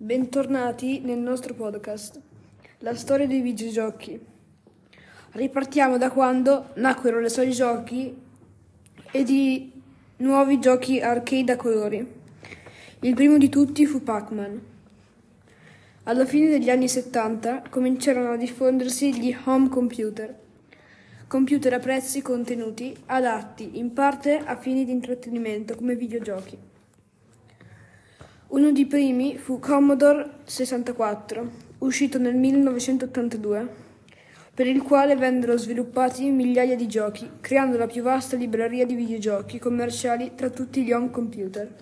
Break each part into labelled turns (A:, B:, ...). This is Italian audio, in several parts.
A: Bentornati nel nostro podcast, la storia dei videogiochi. Ripartiamo da quando nacquero le soli giochi e di nuovi giochi arcade a colori. Il primo di tutti fu Pac-Man. Alla fine degli anni 70 cominciarono a diffondersi gli home computer, computer a prezzi contenuti adatti in parte a fini di intrattenimento come videogiochi. Uno dei primi fu Commodore 64, uscito nel 1982, per il quale vennero sviluppati migliaia di giochi, creando la più vasta libreria di videogiochi commerciali tra tutti gli home computer.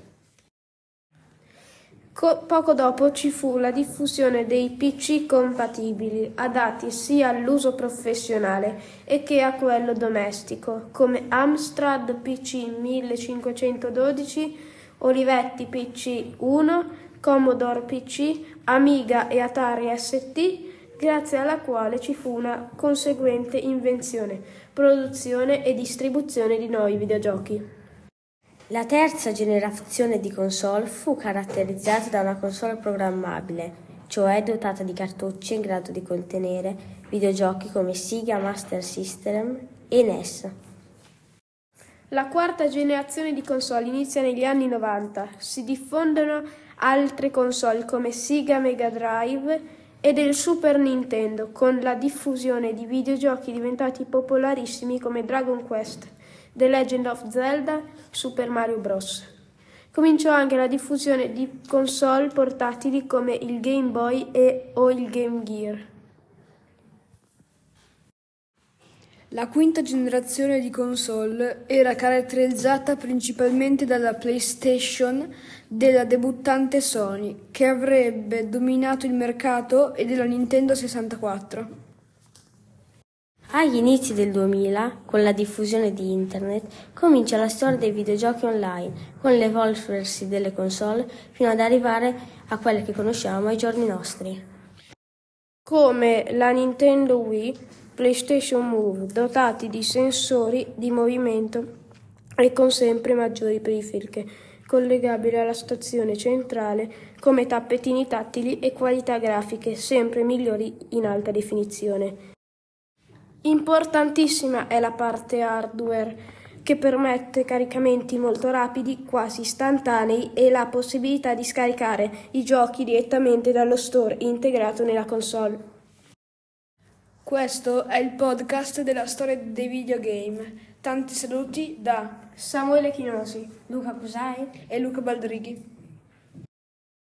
B: Co- poco dopo ci fu la diffusione dei PC compatibili, adatti sia all'uso professionale che a quello domestico, come Amstrad PC 1512 Olivetti PC1, Commodore PC, Amiga e Atari ST, grazie alla quale ci fu una conseguente invenzione, produzione e distribuzione di nuovi videogiochi.
C: La terza generazione di console fu caratterizzata da una console programmabile, cioè dotata di cartucci in grado di contenere videogiochi come Sega Master System e NES.
B: La quarta generazione di console inizia negli anni 90. Si diffondono altre console come Sega Mega Drive e del Super Nintendo, con la diffusione di videogiochi diventati popolarissimi come Dragon Quest, The Legend of Zelda, Super Mario Bros. Cominciò anche la diffusione di console portatili come il Game Boy e o il Game Gear.
A: La quinta generazione di console era caratterizzata principalmente dalla PlayStation della debuttante Sony, che avrebbe dominato il mercato, e della Nintendo 64.
C: Agli inizi del 2000, con la diffusione di Internet, comincia la storia dei videogiochi online, con l'evolversi delle console fino ad arrivare a quelle che conosciamo ai giorni nostri.
B: Come la Nintendo Wii, PlayStation Move, dotati di sensori di movimento e con sempre maggiori periferiche, collegabili alla stazione centrale come tappetini tattili e qualità grafiche sempre migliori in alta definizione. Importantissima è la parte hardware che permette caricamenti molto rapidi, quasi istantanei e la possibilità di scaricare i giochi direttamente dallo store integrato nella console.
A: Questo è il podcast della storia dei videogame. Tanti saluti da
B: Samuele Chinosi,
C: Luca Cusai
A: e Luca Baldrighi.